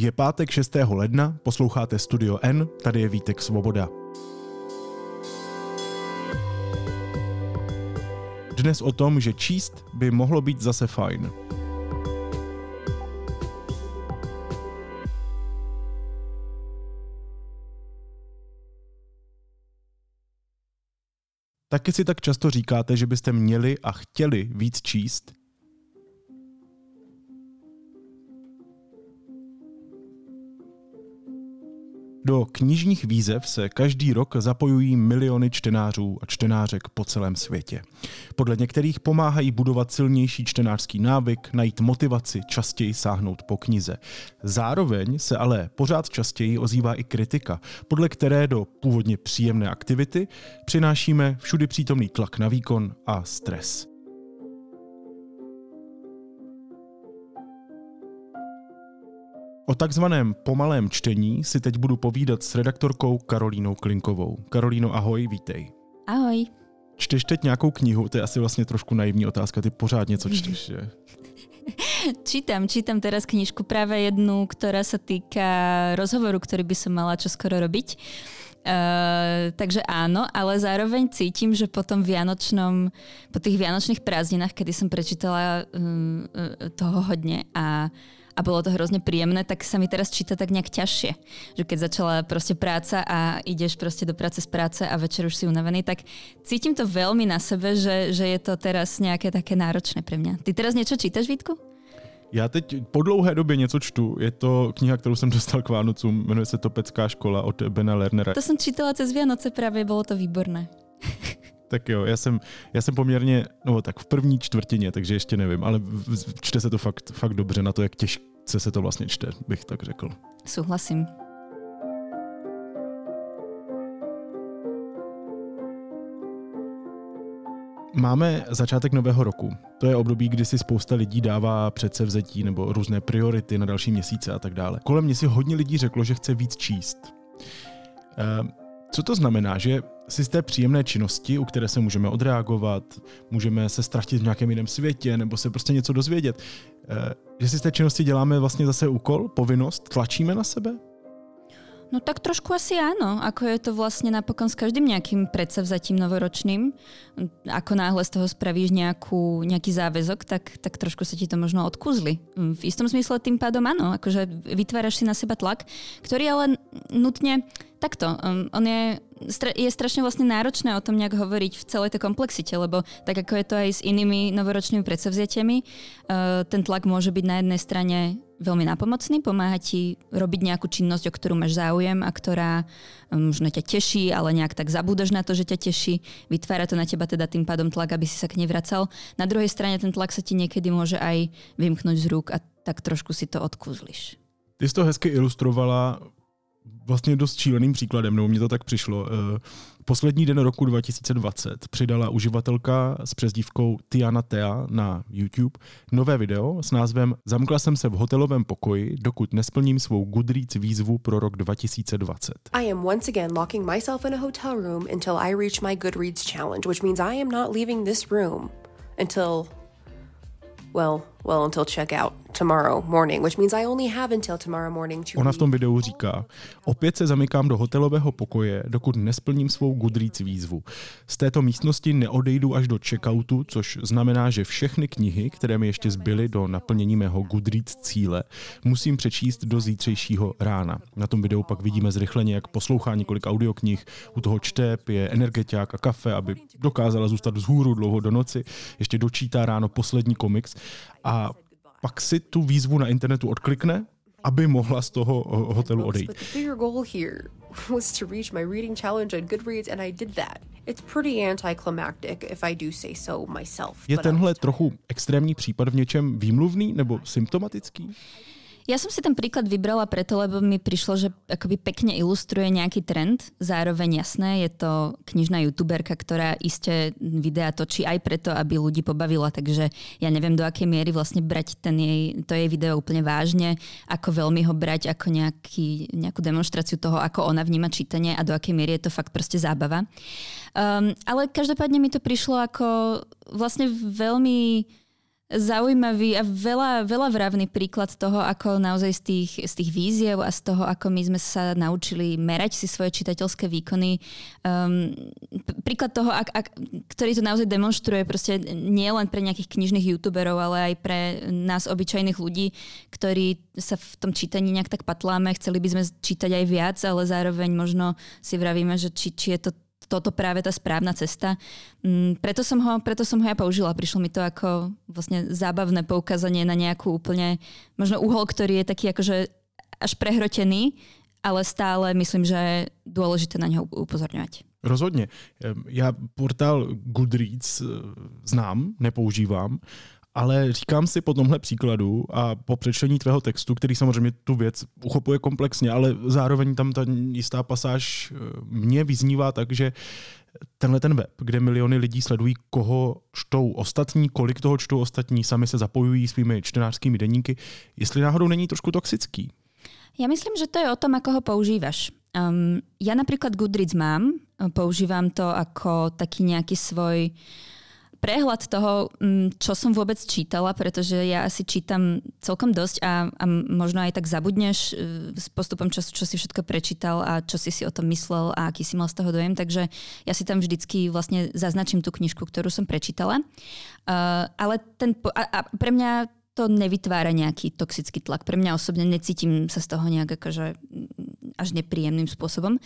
Je pátek 6. ledna, posloucháte Studio N, tady je Vítek Svoboda. Dnes o tom, že číst by mohlo být zase fajn. Taky si tak často říkáte, že byste měli a chtěli víc číst? Do knižních výzev se každý rok zapojují miliony čtenářů a čtenářek po celém světě. Podle některých pomáhají budovat silnější čtenářský návyk, najít motivaci, častěji sáhnout po knize. Zároveň se ale pořád častěji ozývá i kritika, podle které do původně příjemné aktivity přinášíme všudy přítomný tlak na výkon a stres. O takzvaném pomalém čtení si teď budu povídat s redaktorkou Karolínou Klinkovou. Karolíno, ahoj, vítej. Ahoj. Čteš teď nějakou knihu? To je asi vlastně trošku naivní otázka. Ty pořád něco čteš, že? čítam, čítam teraz knižku práve jednu, ktorá sa týka rozhovoru, ktorý by som mala čoskoro robiť. Uh, takže áno, ale zároveň cítim, že po tom vianočnom, po tých vianočných prázdninách, kedy som prečítala um, toho hodne a a bolo to hrozne príjemné, tak sa mi teraz číta tak nejak ťažšie. Že keď začala proste práca a ideš proste do práce z práce a večer už si unavený, tak cítim to veľmi na sebe, že, že je to teraz nejaké také náročné pre mňa. Ty teraz niečo čítaš, Vítku? Já teď po dlouhé době něco čtu. Je to kniha, kterou jsem dostal k Vánocům. Jmenuje se Topecká škola od Bena Lernera. To jsem čítala cez Vianoce právě, bylo to výborné. tak jo, já jsem, já jsem poměrně, no tak v první čtvrtině, takže ještě nevím, ale čte se to fakt, fakt dobře na to, jak těžce se to vlastně čte, bych tak řekl. Souhlasím. Máme začátek nového roku. To je období, kdy si spousta lidí dává předsevzetí nebo různé priority na další měsíce a tak dále. Kolem mě si hodně lidí řeklo, že chce víc číst. Ehm, co to znamená? Že si z té příjemné činnosti, u které se můžeme odreagovat, můžeme se ztratit v nějakém jiném světě nebo se prostě něco dozvědět, eh, že si z té činnosti děláme vlastně zase úkol, povinnost, tlačíme na sebe? No tak trošku asi áno, ako je to vlastne napokon s každým nejakým predsavzatím novoročným. Ako náhle z toho spravíš nejakú, nejaký záväzok, tak, tak trošku sa ti to možno odkúzli. V istom zmysle tým pádom áno, akože vytváraš si na seba tlak, ktorý ale nutne takto. Um, on je, je strašne vlastne náročné o tom nejak hovoriť v celej tej komplexite, lebo tak ako je to aj s inými novoročnými predsavzatiami, uh, ten tlak môže byť na jednej strane veľmi napomocný, pomáha ti robiť nejakú činnosť, o ktorú máš záujem a ktorá um, možno ťa teší, ale nejak tak zabúdaš na to, že ťa teší. Vytvára to na teba teda tým pádom tlak, aby si sa k nej vracal. Na druhej strane ten tlak sa ti niekedy môže aj vymknúť z rúk a tak trošku si to odkúzliš. Ty jsi to hezky ilustrovala vlastně dost šíleným příkladem, nebo mně to tak přišlo. Eh, poslední den roku 2020 přidala uživatelka s přezdívkou Tiana Tea na YouTube nové video s názvem Zamkla jsem se v hotelovém pokoji, dokud nesplním svou Goodreads výzvu pro rok 2020. I am once again locking myself in a hotel room until I reach my Goodreads challenge, which means I am not leaving this room until well, well until checkout tomorrow morning, which means I only have until tomorrow morning to Ona v tom videu říká, opět se zamykám do hotelového pokoje, dokud nesplním svou Goodreads výzvu. Z této místnosti neodejdu až do checkoutu, což znamená, že všechny knihy, které mi ještě zbyly do naplnění mého Goodreads cíle, musím přečíst do zítřejšího rána. Na tom videu pak vidíme zrychleně, jak poslouchá několik audioknih, u toho čte, pije energetiák a kafe, aby dokázala zůstat vzhůru dlouho do noci, ještě dočítá ráno poslední komiks a pak si tu výzvu na internetu odklikne, aby mohla z toho hotelu odejít. was to reach my reading challenge on Goodreads and I did that. It's pretty anticlimactic if I do say so myself. Je tenhle trochu extrémní případ v něčem výmluvný nebo symptomatický? Ja som si ten príklad vybrala preto, lebo mi prišlo, že akoby pekne ilustruje nejaký trend. Zároveň jasné, je to knižná youtuberka, ktorá iste videa točí aj preto, aby ľudí pobavila, takže ja neviem do akej miery vlastne brať ten jej, to jej video úplne vážne, ako veľmi ho brať ako nejaký, nejakú demonstráciu toho, ako ona vníma čítanie a do akej miery je to fakt proste zábava. Um, ale každopádne mi to prišlo ako vlastne veľmi zaujímavý a veľa, veľa vravný príklad toho, ako naozaj z tých, z tých víziev a z toho, ako my sme sa naučili merať si svoje čitateľské výkony. Um, príklad toho, ak, ak, ktorý to naozaj demonstruje proste nie len pre nejakých knižných youtuberov, ale aj pre nás obyčajných ľudí, ktorí sa v tom čítaní nejak tak patláme, chceli by sme čítať aj viac, ale zároveň možno si vravíme, že či, či je to toto práve tá správna cesta. Mm, preto, som ho, preto som ho ja použila. Prišlo mi to ako vlastne zábavné poukázanie na nejakú úplne, možno uhol, ktorý je taký akože až prehrotený, ale stále myslím, že je dôležité na neho upozorňovať. Rozhodně. Já portál Goodreads eh, znám, nepoužívám, ale říkám si po tomhle příkladu a po přečtení tvého textu, který samozřejmě tu věc uchopuje komplexně, ale zároveň tam ta jistá pasáž eh, mě vyznívá tak, že tenhle ten web, kde miliony lidí sledují, koho čtou ostatní, kolik toho čtou ostatní, sami se zapojují svými čtenářskými denníky, jestli náhodou není trošku toxický. Ja myslím, že to je o tom, ako ho používaš. Um, ja napríklad Goodreads mám, používam to ako taký nejaký svoj uh, prehľad toho, mm, čo som vôbec čítala, pretože ja asi čítam celkom dosť a, a možno aj tak zabudneš e, s postupom času, čo si všetko prečítal a čo si si o tom myslel a aký si mal z toho dojem. Takže ja si tam vždycky vlastne zaznačím tú knižku, ktorú som prečítala. Uh, ale ten, a, a pre mňa to nevytvára nejaký toxický tlak. Pre mňa osobne necítim sa z toho nejak akože až nepríjemným spôsobom.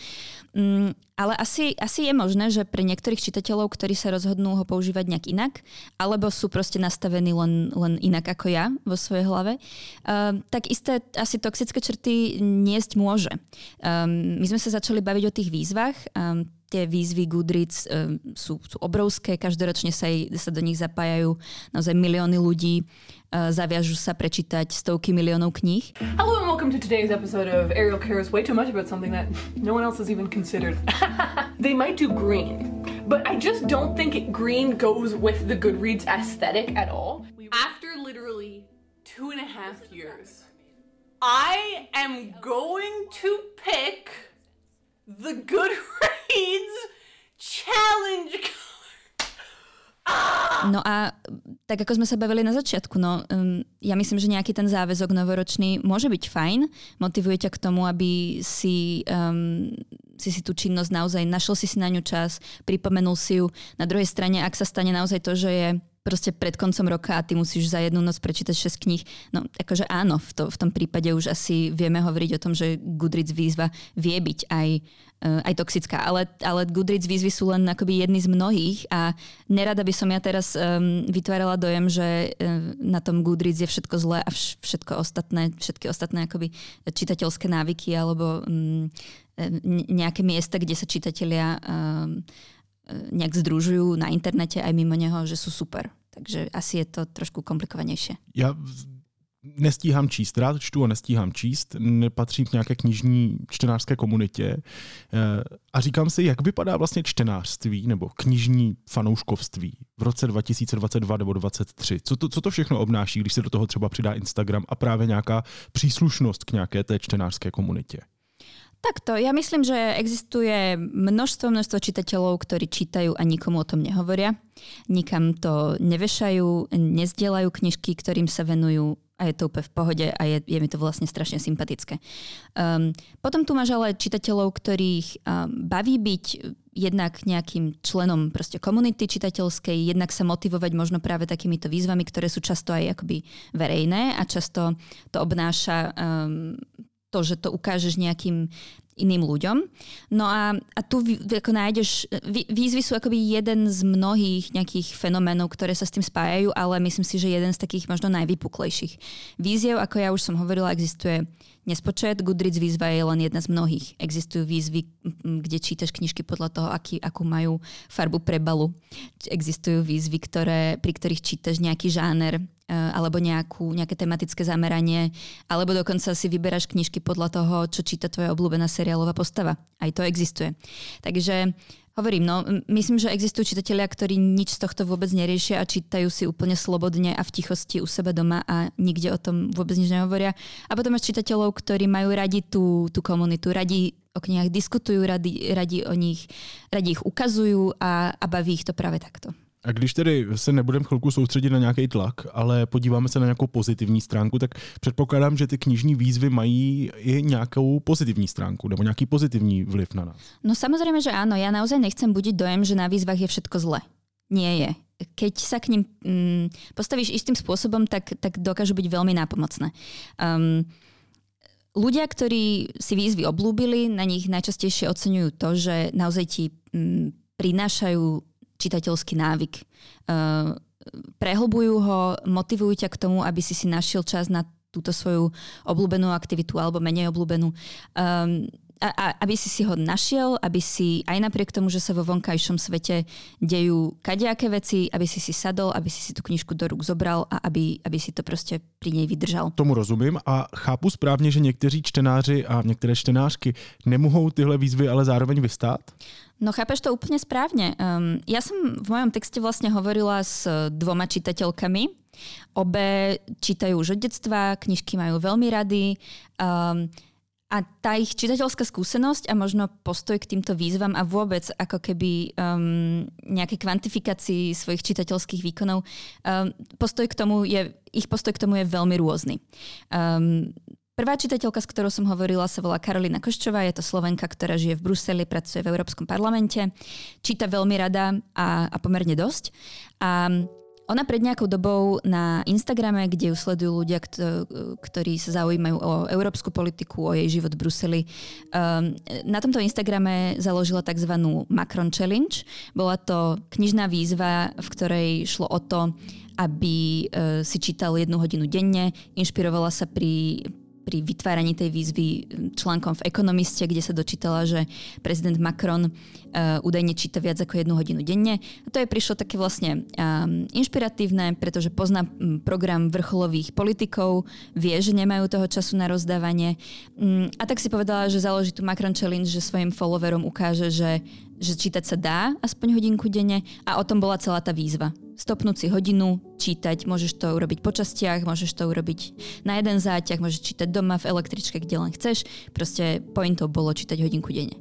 Mm, ale asi, asi je možné, že pre niektorých čitateľov, ktorí sa rozhodnú ho používať nejak inak, alebo sú proste nastavení len, len inak ako ja vo svojej hlave, uh, tak isté asi toxické črty niesť môže. Um, my sme sa začali baviť o tých výzvach. Um, tie výzvy Goodreads um, sú, sú obrovské, každoročne sa, sa do nich zapájajú naozaj milióny ľudí, uh, zaviažu sa prečítať stovky miliónov kníh. Hello and welcome to today's episode of Ariel cares way too much about something that no one else has even considered. they might do green, but I just don't think it, green goes with the Goodreads aesthetic at all. After literally two and a half years, I am going to pick the Goodreads challenge No a tak ako sme sa bavili na začiatku, no um, ja myslím, že nejaký ten záväzok novoročný môže byť fajn, motivuje ťa k tomu, aby si, um, si si tú činnosť naozaj, našiel si si na ňu čas, pripomenul si ju. Na druhej strane, ak sa stane naozaj to, že je proste pred koncom roka a ty musíš za jednu noc prečítať 6 kníh. No akože áno, v, to, v tom prípade už asi vieme hovoriť o tom, že Goodreads výzva vie byť aj, uh, aj toxická, ale, ale Goodreads výzvy sú len akoby jedny z mnohých a nerada by som ja teraz um, vytvárala dojem, že uh, na tom Goodreads je všetko zlé a vš- všetko ostatné, všetky ostatné akoby čitateľské návyky alebo um, nejaké miesta, kde sa čitatelia um, nejak združujú na internete aj mimo neho, že sú super. Takže asi je to trošku komplikovanější. Já nestíhám číst, rád čtu a nestíhám číst, nepatřím k nějaké knižní čtenářské komunitě eh, a říkám si, jak vypadá vlastně čtenářství nebo knižní fanouškovství v roce 2022 nebo 2023. Co to, co to všechno obnáší, když se do toho třeba přidá Instagram a právě nějaká příslušnost k nějaké té čtenářské komunitě? Takto, ja myslím, že existuje množstvo, množstvo čitateľov, ktorí čítajú a nikomu o tom nehovoria. Nikam to nevešajú, nezdielajú knižky, ktorým sa venujú a je to úplne v pohode a je, je mi to vlastne strašne sympatické. Um, potom tu máš ale čitateľov, ktorých um, baví byť jednak nejakým členom proste komunity čitateľskej, jednak sa motivovať možno práve takýmito výzvami, ktoré sú často aj akoby verejné a často to obnáša um, to, že to ukážeš nejakým iným ľuďom. No a, a tu ako nájdeš, výzvy sú akoby jeden z mnohých nejakých fenoménov, ktoré sa s tým spájajú, ale myslím si, že jeden z takých možno najvypuklejších. Víziev, ako ja už som hovorila, existuje nespočet. Goodreads výzva je len jedna z mnohých. Existujú výzvy, kde čítaš knižky podľa toho, aký, akú majú farbu prebalu. Existujú výzvy, ktoré, pri ktorých čítaš nejaký žáner Eh, alebo nejakú, nejaké tematické zameranie, alebo dokonca si vyberáš knižky podľa toho, čo číta tvoja obľúbená seriálová postava. Aj to existuje. Takže hovorím, no, myslím, že existujú čitatelia, ktorí nič z tohto vôbec neriešia a čítajú si úplne slobodne a v tichosti u seba doma a nikde o tom vôbec nič nehovoria. A potom máš čitateľov, ktorí majú radi tú, tú komunitu, radi o knihách diskutujú, radi, radi o nich, radi ich ukazujú a, a baví ich to práve takto. A když tedy se nebudeme chvilku soustředit na nějaký tlak, ale podíváme se na nějakou pozitivní stránku, tak předpokládám, že ty knižní výzvy mají i nějakou pozitivní stránku nebo nějaký pozitivní vliv na nás. No samozrejme, že áno. Ja naozaj nechcem budiť dojem, že na výzvach je všetko zle. Nie je. Keď sa k ním mm, postavíš istým spôsobom, tak, tak dokážu byť veľmi nápomocné. Um, ľudia, ktorí si výzvy oblúbili, na nich najčastejšie oceňujú to, že naozaj ti mm, prinášajú čitateľský návyk. Uh, prehlbujú ho, motivujú ťa k tomu, aby si si našiel čas na túto svoju obľúbenú aktivitu alebo menej obľúbenú. Um, a, aby si si ho našiel, aby si aj napriek tomu, že sa vo vonkajšom svete dejú kadejaké veci, aby si si sadol, aby si si tú knižku do rúk zobral a aby, aby si to prostě pri nej vydržal. Tomu rozumím a chápu správně, že někteří čtenáři a některé čtenářky nemohou tyhle výzvy ale zároveň vystát? No chápeš to úplne správne. Um, ja som v mojom texte vlastne hovorila s dvoma čitateľkami. Obe čítajú už od detstva, knižky majú veľmi rady. Um, a tá ich čitateľská skúsenosť a možno postoj k týmto výzvam a vôbec ako keby um, nejaké kvantifikácii svojich čitateľských výkonov, um, postoj k tomu je, ich postoj k tomu je veľmi rôzny. Um, Prvá čitateľka, s ktorou som hovorila, sa volá Karolina Koščová. Je to Slovenka, ktorá žije v Bruseli, pracuje v Európskom parlamente. Číta veľmi rada a, a pomerne dosť. A ona pred nejakou dobou na Instagrame, kde ju sledujú ľudia, ktorí sa zaujímajú o európsku politiku, o jej život v Bruseli, um, na tomto Instagrame založila tzv. Macron Challenge. Bola to knižná výzva, v ktorej šlo o to, aby uh, si čítal jednu hodinu denne, inšpirovala sa pri pri vytváraní tej výzvy článkom v Ekonomiste, kde sa dočítala, že prezident Macron uh, údajne číta viac ako jednu hodinu denne. A to je prišlo také vlastne um, inšpiratívne, pretože pozná program vrcholových politikov, vie, že nemajú toho času na rozdávanie. Um, a tak si povedala, že založí tu Macron Challenge, že svojim followerom ukáže, že, že čítať sa dá aspoň hodinku denne a o tom bola celá tá výzva stopnúť si hodinu, čítať, môžeš to urobiť po častiach, môžeš to urobiť na jeden záťah, môžeš čítať doma v električke, kde len chceš. Proste pointou bolo čítať hodinku denne.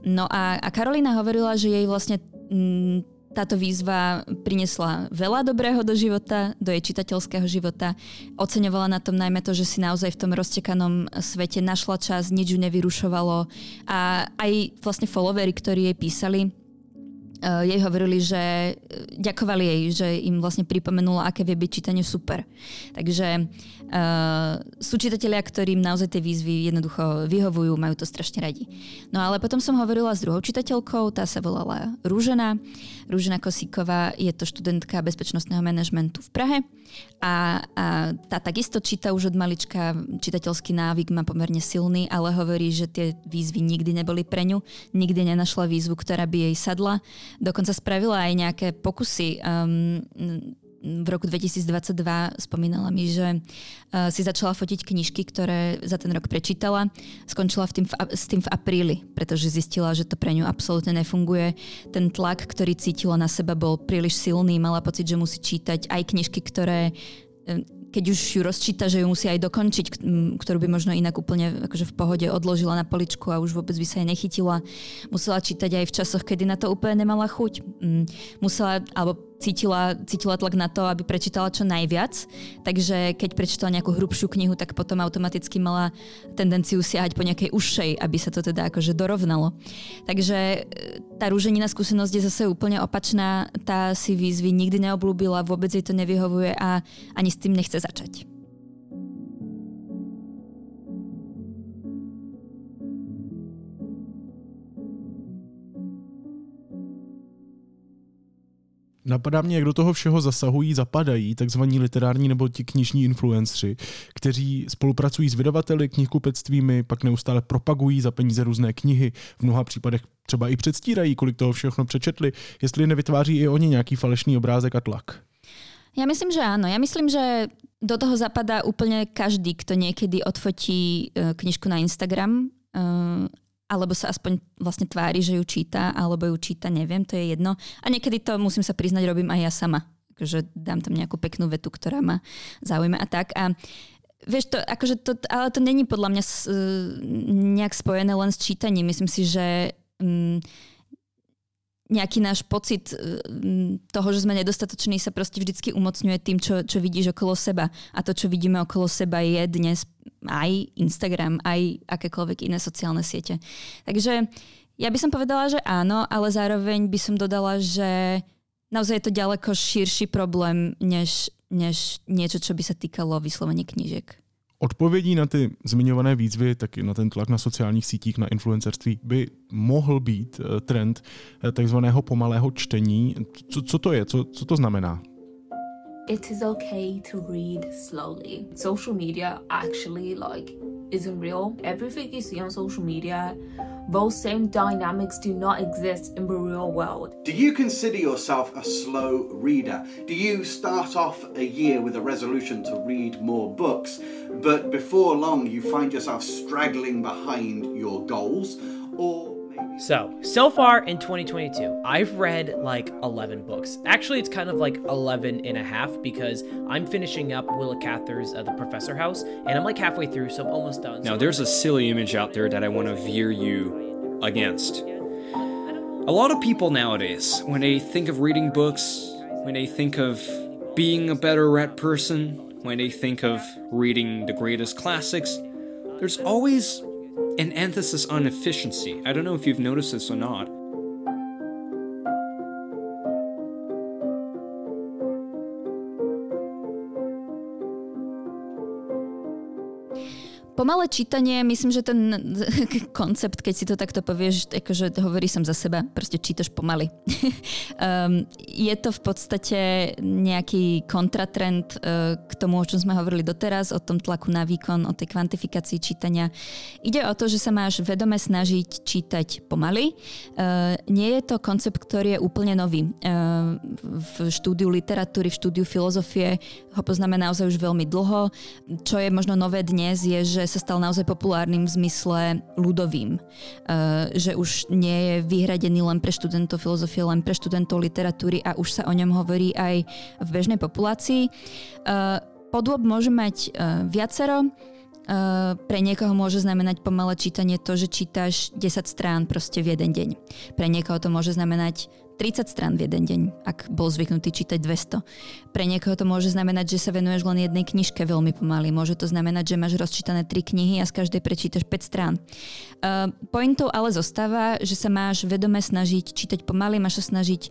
No a, a Karolina hovorila, že jej vlastne mm, táto výzva priniesla veľa dobrého do života, do jej čitateľského života. Oceňovala na tom najmä to, že si naozaj v tom roztekanom svete našla čas, nič ju nevyrušovalo. A aj vlastne followery, ktorí jej písali, jej hovorili, že eh, ďakovali jej, že im vlastne pripomenula, aké vie byť čítanie super. Takže uh, sú čitatelia, ktorým naozaj tie výzvy jednoducho vyhovujú, majú to strašne radi. No ale potom som hovorila s druhou čitateľkou, tá sa volala Rúžena. Rúžena Kosíková je to študentka bezpečnostného manažmentu v Prahe a, a tá takisto číta už od malička, čitateľský návyk má pomerne silný, ale hovorí, že tie výzvy nikdy neboli pre ňu, nikdy nenašla výzvu, ktorá by jej sadla Dokonca spravila aj nejaké pokusy. Um, v roku 2022 spomínala mi, že uh, si začala fotiť knižky, ktoré za ten rok prečítala. Skončila v tým v, s tým v apríli, pretože zistila, že to pre ňu absolútne nefunguje. Ten tlak, ktorý cítila na seba, bol príliš silný. Mala pocit, že musí čítať aj knižky, ktoré keď už ju rozčíta, že ju musí aj dokončiť, ktorú by možno inak úplne akože v pohode odložila na poličku a už vôbec by sa jej nechytila. Musela čítať aj v časoch, kedy na to úplne nemala chuť. Musela, alebo cítila, cítila tlak na to, aby prečítala čo najviac. Takže keď prečítala nejakú hrubšiu knihu, tak potom automaticky mala tendenciu siahať po nejakej užšej, aby sa to teda akože dorovnalo. Takže e, tá rúženina skúsenosť je zase úplne opačná. Tá si výzvy nikdy neoblúbila, vôbec jej to nevyhovuje a ani s tým nechce začať. Napadá mě, jak do toho všeho zasahují, zapadají takzvaní literární nebo ti knižní influencři, kteří spolupracují s vydavateli, knihkupectvími, pak neustále propagují za peníze různé knihy, v mnoha případech třeba i předstírají, kolik toho všechno přečetli, jestli nevytváří i oni nějaký falešný obrázek a tlak. Ja myslím, že áno. Ja myslím, že do toho zapadá úplne každý, kto niekedy odfotí e, knižku na Instagram e, alebo sa aspoň vlastne tvári, že ju číta, alebo ju číta, neviem, to je jedno. A niekedy to, musím sa priznať, robím aj ja sama. že dám tam nejakú peknú vetu, ktorá ma zaujíma a tak. A Vieš, to, akože to, ale to není podľa mňa nejak spojené len s čítaním. Myslím si, že um, nejaký náš pocit e, toho, že sme nedostatoční, sa proste vždycky umocňuje tým, čo, čo vidíš okolo seba. A to, čo vidíme okolo seba, je dnes aj Instagram, aj akékoľvek iné sociálne siete. Takže ja by som povedala, že áno, ale zároveň by som dodala, že naozaj je to ďaleko širší problém, než, než niečo, čo by sa týkalo vyslovene knížek. Odpovědí na ty zmiňované výzvy, taky na ten tlak na sociálních sítích, na influencerství, by mohl být eh, trend eh, takzvaného pomalého čtení. Co, co to je? Co, co to znamená? It is okay to read slowly. Social media actually like isn't real. Everything you see on social media those same dynamics do not exist in the real world. Do you consider yourself a slow reader? Do you start off a year with a resolution to read more books, but before long you find yourself straggling behind your goals? Or so, so far in 2022, I've read like 11 books. Actually, it's kind of like 11 and a half because I'm finishing up Willa Cather's uh, The Professor House, and I'm like halfway through, so I'm almost done. Now, there's a silly image out there that I want to veer you against. A lot of people nowadays, when they think of reading books, when they think of being a better rat person, when they think of reading the greatest classics, there's always an emphasis on efficiency. I don't know if you've noticed this or not. Pomalé čítanie, myslím, že ten koncept, keď si to takto povieš, akože hovorí som za seba, proste čítaš pomaly. um, je to v podstate nejaký kontratrend uh, k tomu, o čom sme hovorili doteraz, o tom tlaku na výkon, o tej kvantifikácii čítania. Ide o to, že sa máš vedome snažiť čítať pomaly. Uh, nie je to koncept, ktorý je úplne nový. Uh, v štúdiu literatúry, v štúdiu filozofie ho poznáme naozaj už veľmi dlho. Čo je možno nové dnes, je, že sa stal naozaj populárnym v zmysle ľudovým. Uh, že už nie je vyhradený len pre študentov filozofie, len pre študentov literatúry a už sa o ňom hovorí aj v bežnej populácii. Uh, podôb môže mať uh, viacero. Pre niekoho môže znamenať pomalé čítanie to, že čítaš 10 strán proste v jeden deň. Pre niekoho to môže znamenať 30 strán v jeden deň, ak bol zvyknutý čítať 200. Pre niekoho to môže znamenať, že sa venuješ len jednej knižke veľmi pomaly. Môže to znamenať, že máš rozčítané 3 knihy a z každej prečítaš 5 strán. Uh, pointou ale zostáva, že sa máš vedome snažiť čítať pomaly, máš sa snažiť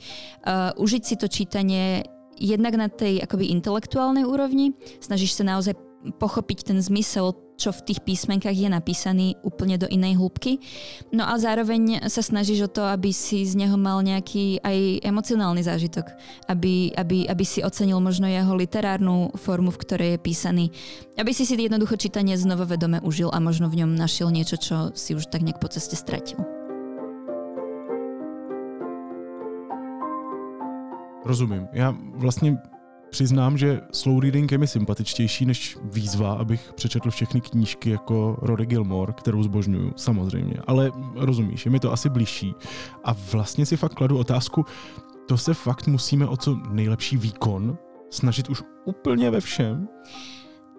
uh, užiť si to čítanie jednak na tej akoby intelektuálnej úrovni, snažíš sa naozaj pochopiť ten zmysel čo v tých písmenkách je napísaný úplne do inej hĺbky. No a zároveň sa snažíš o to, aby si z neho mal nejaký aj emocionálny zážitok, aby, aby, aby si ocenil možno jeho literárnu formu, v ktorej je písaný, aby si si jednoducho čítanie znova vedome užil a možno v ňom našiel niečo, čo si už tak nejak po ceste stratil. Rozumím. Já vlastně Přiznám, že slow reading je mi sympatičtější než výzva, abych přečetl všechny knížky jako Rory Gilmore, kterou zbožňuju, samozřejmě. Ale rozumíš, je mi to asi blížší. A vlastně si fakt kladu otázku, to se fakt musíme o co nejlepší výkon snažit už úplně ve všem?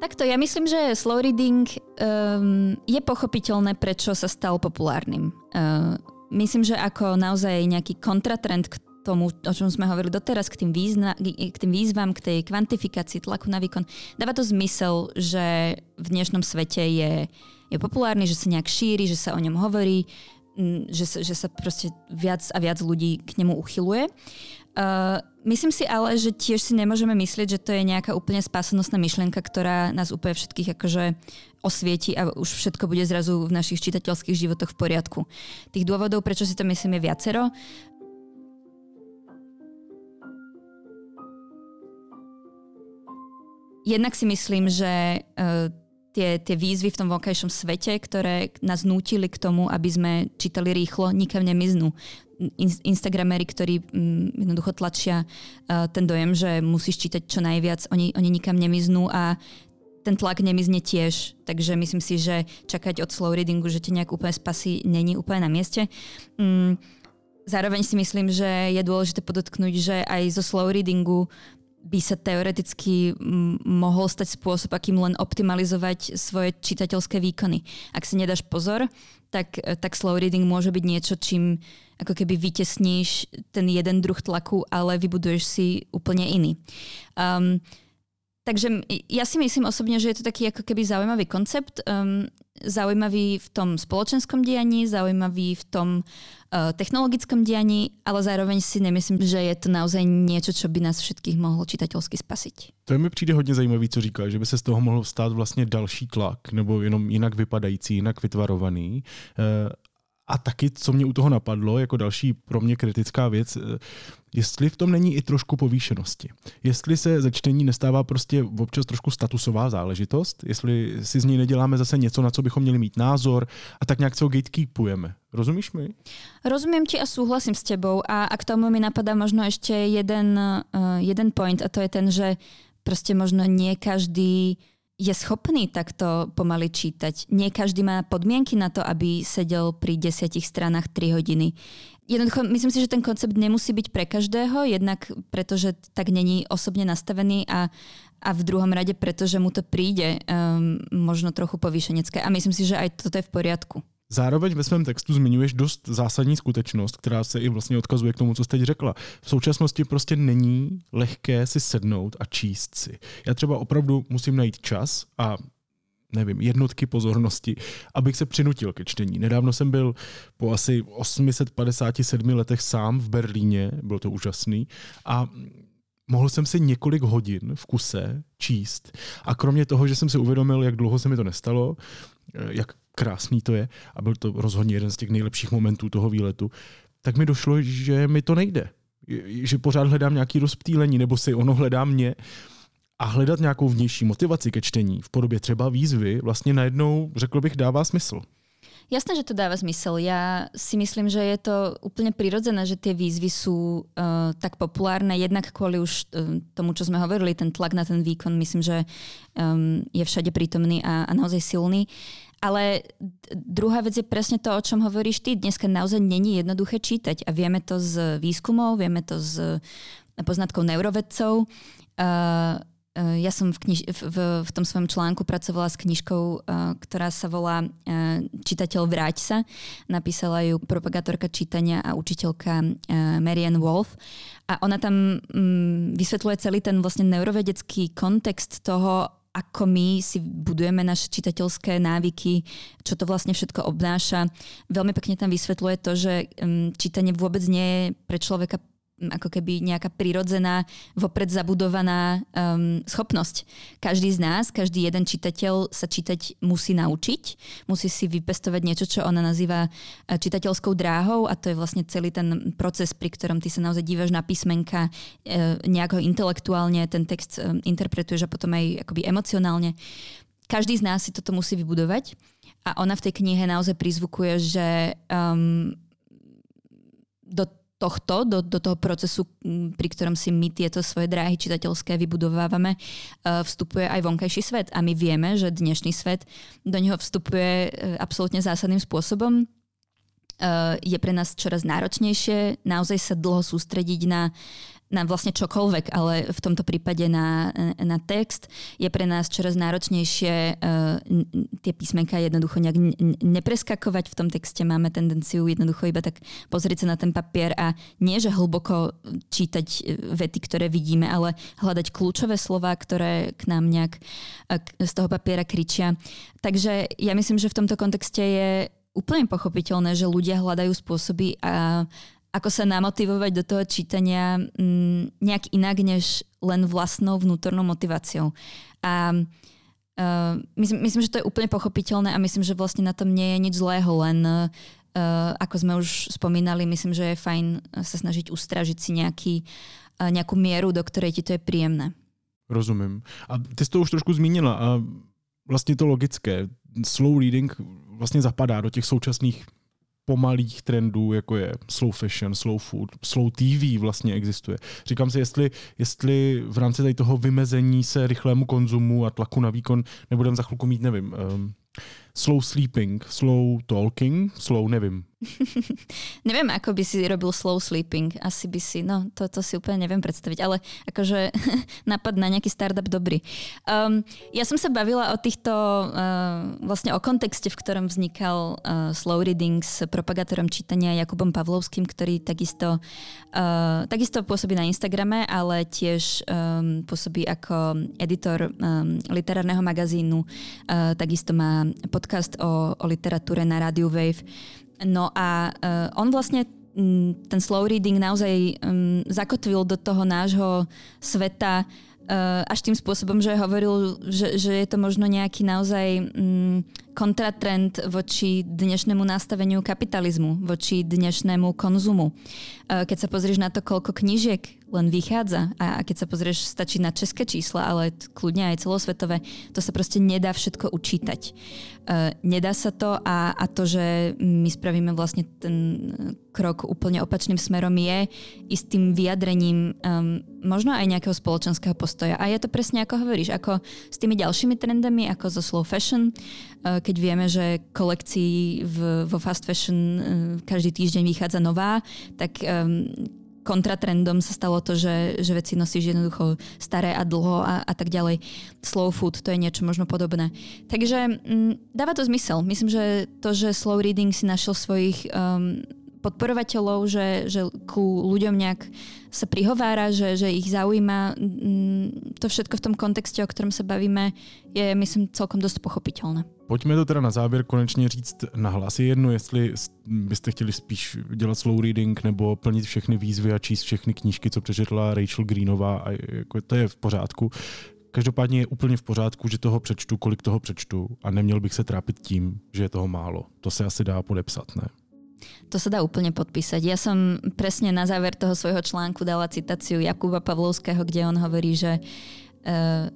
Takto, ja myslím, že slow reading um, je pochopiteľné, prečo sa stal populárnym. Uh, myslím, že ako naozaj nejaký kontratrend k tomu, o čom sme hovorili doteraz, k tým, význa, k tým výzvam, k tej kvantifikácii tlaku na výkon, dáva to zmysel, že v dnešnom svete je, je populárny, že sa nejak šíri, že sa o ňom hovorí, že sa, že sa proste viac a viac ľudí k nemu uchyluje. Uh, myslím si ale, že tiež si nemôžeme myslieť, že to je nejaká úplne spásonosná myšlienka, ktorá nás úplne všetkých akože osvieti a už všetko bude zrazu v našich čitateľských životoch v poriadku. Tých dôvodov, prečo si to myslím, je viacero. Jednak si myslím, že uh, tie, tie výzvy v tom vonkajšom svete, ktoré nás nútili k tomu, aby sme čítali rýchlo, nikam nemiznú. In- Instagramery, ktorí jednoducho tlačia uh, ten dojem, že musíš čítať čo najviac, oni, oni nikam nemiznú a ten tlak nemizne tiež, takže myslím si, že čakať od slow readingu, že te nejak úplne spasí, není úplne na mieste. Um, zároveň si myslím, že je dôležité podotknúť, že aj zo slow readingu by sa teoreticky mohol stať spôsob, akým len optimalizovať svoje čitateľské výkony. Ak si nedáš pozor, tak, tak slow reading môže byť niečo, čím ako keby vytesníš ten jeden druh tlaku, ale vybuduješ si úplne iný. Um, takže ja si myslím osobne, že je to taký ako keby zaujímavý koncept. Um, zaujímavý v tom spoločenskom dianí, zaujímavý v tom uh, technologickom dianí, ale zároveň si nemyslím, že je to naozaj niečo, čo by nás všetkých mohlo čitateľsky spasiť. To mi přijde hodně zajímavý, co říká, že by se z toho mohl stát vlastně další tlak, nebo jenom jinak vypadající, jinak vytvarovaný. Uh, a taky, co mě u toho napadlo, jako další pro mě kritická věc, eh, jestli v tom není i trošku povýšenosti. Jestli se ze čtení nestává prostě občas trošku statusová záležitost, jestli si z ní neděláme zase něco, na co bychom měli mít názor a tak nějak se ho gatekeepujeme. Rozumíš mi? Rozumím ti a súhlasím s tebou a, a k tomu mi napadá možno ešte jeden, uh, jeden point a to je ten, že prostě možno nie každý je schopný takto pomaly čítať. Nie každý má podmienky na to, aby sedel pri desiatich stranách 3 hodiny. Jednoducho, myslím si, že ten koncept nemusí byť pre každého, jednak pretože tak není osobne nastavený a, a v druhom rade, pretože mu to príde um, možno trochu povýšenecké. A myslím si, že aj toto je v poriadku. Zároveň ve svém textu zmiňuješ dost zásadní skutečnost, která se i vlastně odkazuje k tomu, co jste teď řekla. V současnosti prostě není lehké si sednout a číst si. Já třeba opravdu musím najít čas a nevím, jednotky pozornosti, abych se přinutil ke čtení. Nedávno jsem byl po asi 857 letech sám v Berlíně, bylo to úžasný, a mohl jsem si několik hodin v kuse číst. A kromě toho, že jsem si uvědomil, jak dlouho se mi to nestalo, jak krásný to je a byl to rozhodně jeden z těch nejlepších momentů toho výletu, tak mi došlo, že mi to nejde. Že pořád hledám nějaký rozptýlení, nebo si ono hledá mě a hledat nějakou vnější motivaci ke čtení v podobě třeba výzvy vlastně najednou, řekl bych, dává smysl. Jasné, že to dáva zmysel. Ja si myslím, že je to úplne prirodzené, že tie výzvy sú uh, tak populárne, jednak kvôli už uh, tomu, čo sme hovorili, ten tlak na ten výkon, myslím, že um, je všade prítomný a, a naozaj silný. Ale druhá vec je presne to, o čom hovoríš ty. Dneska naozaj není jednoduché čítať a vieme to z výskumov, vieme to z poznatkov neurovedcov. Uh, ja som v, kniž- v, v tom svojom článku pracovala s knižkou, ktorá sa volá Čitateľ vráť sa. Napísala ju propagátorka čítania a učiteľka Marianne Wolf. A ona tam um, vysvetľuje celý ten vlastne neurovedecký kontext toho, ako my si budujeme naše čitateľské návyky, čo to vlastne všetko obnáša. Veľmi pekne tam vysvetľuje to, že mm, čítanie vôbec nie je pre človeka ako keby nejaká prirodzená, vopred zabudovaná um, schopnosť. Každý z nás, každý jeden čitateľ sa čítať musí naučiť, musí si vypestovať niečo, čo ona nazýva eh, čitateľskou dráhou a to je vlastne celý ten proces, pri ktorom ty sa naozaj dívaš na písmenka, e, nejak ho intelektuálne ten text e, interpretuješ a potom aj akoby emocionálne. Každý z nás si toto musí vybudovať a ona v tej knihe naozaj prizvukuje, že um, do tohto, do, do toho procesu, pri ktorom si my tieto svoje dráhy čitateľské vybudovávame, vstupuje aj vonkajší svet. A my vieme, že dnešný svet do neho vstupuje e, absolútne zásadným spôsobom. E, je pre nás čoraz náročnejšie naozaj sa dlho sústrediť na na vlastne čokoľvek, ale v tomto prípade na, na text je pre nás čoraz náročnejšie uh, tie písmenka jednoducho nejak nepreskakovať v tom texte. Máme tendenciu jednoducho iba tak pozrieť sa na ten papier a nie, že hlboko čítať e, vety, ktoré vidíme, ale hľadať kľúčové slova, ktoré k nám nejak uh, z toho papiera kričia. Takže ja myslím, že v tomto kontexte je úplne pochopiteľné, že ľudia hľadajú spôsoby a ako sa namotivovať do toho čítania mm, nejak inak, než len vlastnou vnútornou motiváciou. A uh, myslím, myslím, že to je úplne pochopiteľné a myslím, že vlastne na tom nie je nič zlého, len uh, ako sme už spomínali, myslím, že je fajn sa snažiť ustražiť si nejaký, uh, nejakú mieru, do ktorej ti to je príjemné. Rozumím. A ty jsi to už trošku zmínila a vlastně to logické. Slow reading vlastně zapadá do těch současných pomalých trendů, jako je slow fashion, slow food, slow TV vlastně existuje. Říkám si, jestli, jestli v rámci tady toho vymezení se rychlému konzumu a tlaku na výkon nebudeme za chvilku mít, nevím, um, Slow sleeping, slow talking, slow nevím. neviem, ako by si robil slow sleeping. Asi by si, no to, to si úplne neviem predstaviť, ale akože napad na nejaký startup dobrý. Um, ja som sa bavila o týchto, uh, vlastne o kontexte, v ktorom vznikal uh, slow reading s propagátorom čítania Jakubom Pavlovským, ktorý takisto, uh, takisto pôsobí na Instagrame, ale tiež um, pôsobí ako editor um, literárneho magazínu. Uh, takisto má podcast o, o literatúre na Radio Wave. No a uh, on vlastne mm, ten slow reading naozaj um, zakotvil do toho nášho sveta uh, až tým spôsobom, že hovoril, že, že je to možno nejaký naozaj um, kontratrend voči dnešnému nastaveniu kapitalizmu, voči dnešnému konzumu. Uh, keď sa pozrieš na to, koľko knížiek len vychádza a keď sa pozrieš, stačí na české čísla, ale kľudne aj celosvetové, to sa proste nedá všetko učítať. Uh, nedá sa to a, a to, že my spravíme vlastne ten krok úplne opačným smerom je istým vyjadrením um, možno aj nejakého spoločenského postoja. A je to presne ako hovoríš, ako s tými ďalšími trendami, ako zo slow fashion, keď vieme, že kolekcií v, vo fast fashion uh, každý týždeň vychádza nová, tak um, kontratrendom sa stalo to, že, že veci nosíš jednoducho staré a dlho a, a tak ďalej. Slow food, to je niečo možno podobné. Takže m, mm, dáva to zmysel. Myslím, že to, že slow reading si našiel svojich um, podporovateľov, že, že ku ľuďom nejak sa prihovára, že, že ich zaujíma. Mm, to všetko v tom kontexte, o ktorom sa bavíme, je, myslím, celkom dosť pochopiteľné. Pojďme to teda na závěr konečně říct na hlas. Je jedno, jestli byste chtěli spíš dělat slow reading nebo plnit všechny výzvy a číst všechny knížky, co přečetla Rachel Greenová a jako to je v pořádku. Každopádně je úplně v pořádku, že toho přečtu, kolik toho přečtu a neměl bych se trápit tím, že je toho málo. To se asi dá podepsat, ne? To sa dá úplne podpísať. Ja som presne na záver toho svojho článku dala citáciu Jakuba Pavlovského, kde on hovorí, že uh,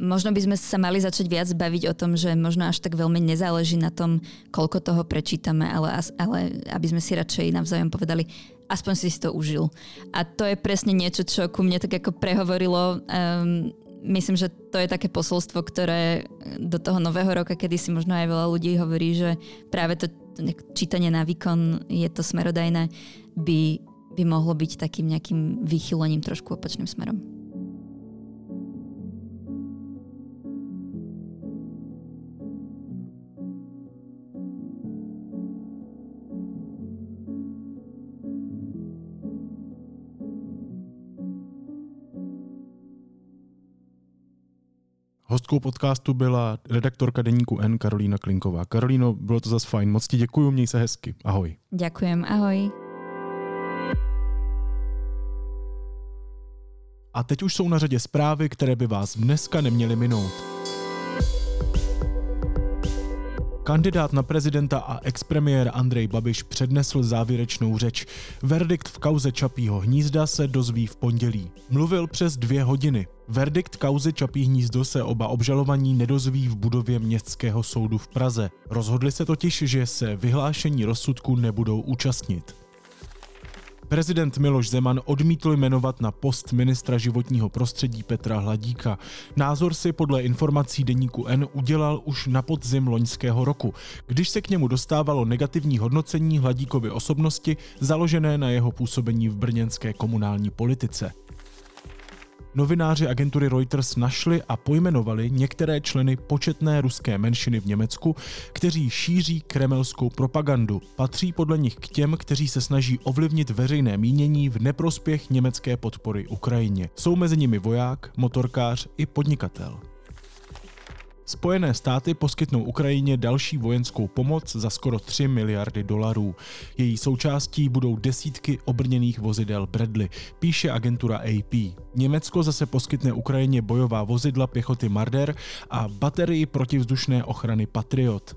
možno by sme sa mali začať viac baviť o tom, že možno až tak veľmi nezáleží na tom, koľko toho prečítame, ale, ale aby sme si radšej navzájom povedali, aspoň si to užil. A to je presne niečo, čo ku mne tak ako prehovorilo. Um, myslím, že to je také posolstvo, ktoré do toho nového roka, kedy si možno aj veľa ľudí hovorí, že práve to čítanie na výkon je to smerodajné, by, by mohlo byť takým nejakým vychylením trošku opačným smerom. Hostkou podcastu byla redaktorka deníku N Karolína Klinková. Karolíno, bylo to zase fajn. Moc ti děkuju, měj se hezky. Ahoj. Ďakujem, ahoj. A teď už jsou na řadě zprávy, které by vás dneska neměly minout. Kandidát na prezidenta a expremiér Andrej Babiš přednesl závěrečnou řeč. Verdikt v kauze Čapího hnízda se dozví v pondělí. Mluvil přes dvě hodiny. Verdikt kauzy Čapí hnízdo se oba obžalovaní nedozví v budově Městského soudu v Praze. Rozhodli se totiž, že se vyhlášení rozsudku nebudou účastnit. Prezident Miloš Zeman odmítl jmenovat na post ministra životního prostředí Petra Hladíka. Názor si podle informací deníku N udělal už na podzim loňského roku, když se k němu dostávalo negativní hodnocení Hladíkovy osobnosti založené na jeho působení v brněnské komunální politice. Novináři agentury Reuters našli a pojmenovali některé členy početné ruské menšiny v Německu, kteří šíří kremelskou propagandu. Patří podle nich k těm, kteří se snaží ovlivnit veřejné mínění v neprospěch německé podpory Ukrajině. Jsou mezi nimi voják, motorkář i podnikatel. Spojené státy poskytnou Ukrajině další vojenskou pomoc za skoro 3 miliardy dolarů. Její součástí budou desítky obrněných vozidel Bradley, píše agentura AP. Německo zase poskytne Ukrajině bojová vozidla pěchoty Marder a baterii protivzdušné ochrany Patriot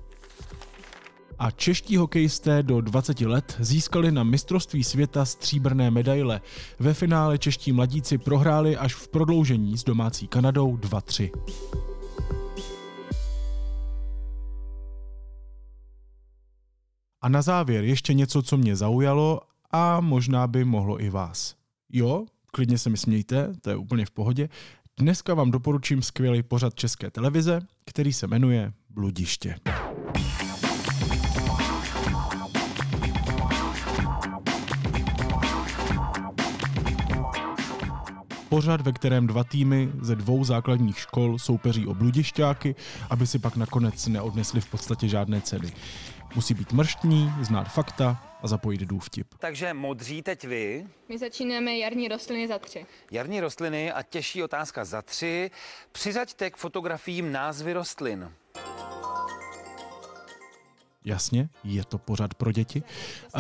a čeští hokejisté do 20 let získali na mistrovství světa stříbrné medaile. Ve finále čeští mladíci prohráli až v prodloužení s domácí Kanadou 2-3. A na závěr ještě něco, co mě zaujalo a možná by mohlo i vás. Jo, klidně se mi smějte, to je úplně v pohodě. Dneska vám doporučím skvělý pořad České televize, který se jmenuje Bludiště. pořad, ve kterém dva týmy ze dvou základních škol soupeří o bludišťáky, aby si pak nakonec neodnesli v podstatě žádné ceny. Musí být mrštní, znát fakta a zapojit důvtip. Takže modří teď vy. My začínáme jarní rostliny za tři. Jarní rostliny a těžší otázka za tři. Přiřaďte k fotografiím názvy rostlin. Jasně, je to pořad pro děti.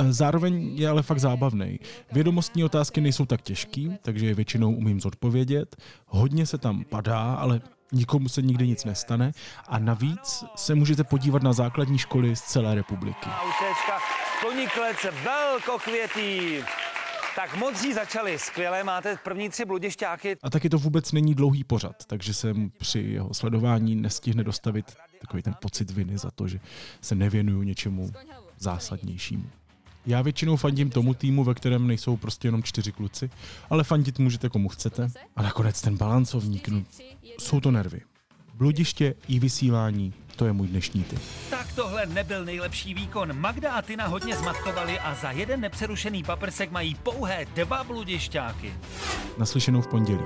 Zároveň je ale fakt zábavný. Vědomostní otázky nejsou tak těžký, takže je většinou umím zodpovědět. Hodně se tam padá, ale nikomu se nikdy nic nestane. A navíc se můžete podívat na základní školy z celé republiky. Koniklec, velkokvětý. Tak modří začali, skvěle, máte první tři bludišťáky. A taky to vůbec není dlouhý pořad, takže se při jeho sledování nestihne dostavit takový ten pocit viny za to, že se nevěnuju něčemu zásadnějšímu. Já většinou fandím tomu týmu, ve kterém nejsou prostě jenom čtyři kluci, ale fandit můžete komu chcete. A nakonec ten balancovník, no, jsou to nervy. Bludiště i vysílání, to je můj dnešní tip. Tak tohle nebyl nejlepší výkon. Magda a Tina hodně zmatkovali a za jeden nepřerušený paprsek mají pouhé dva bludišťáky. Naslyšenou v pondělí.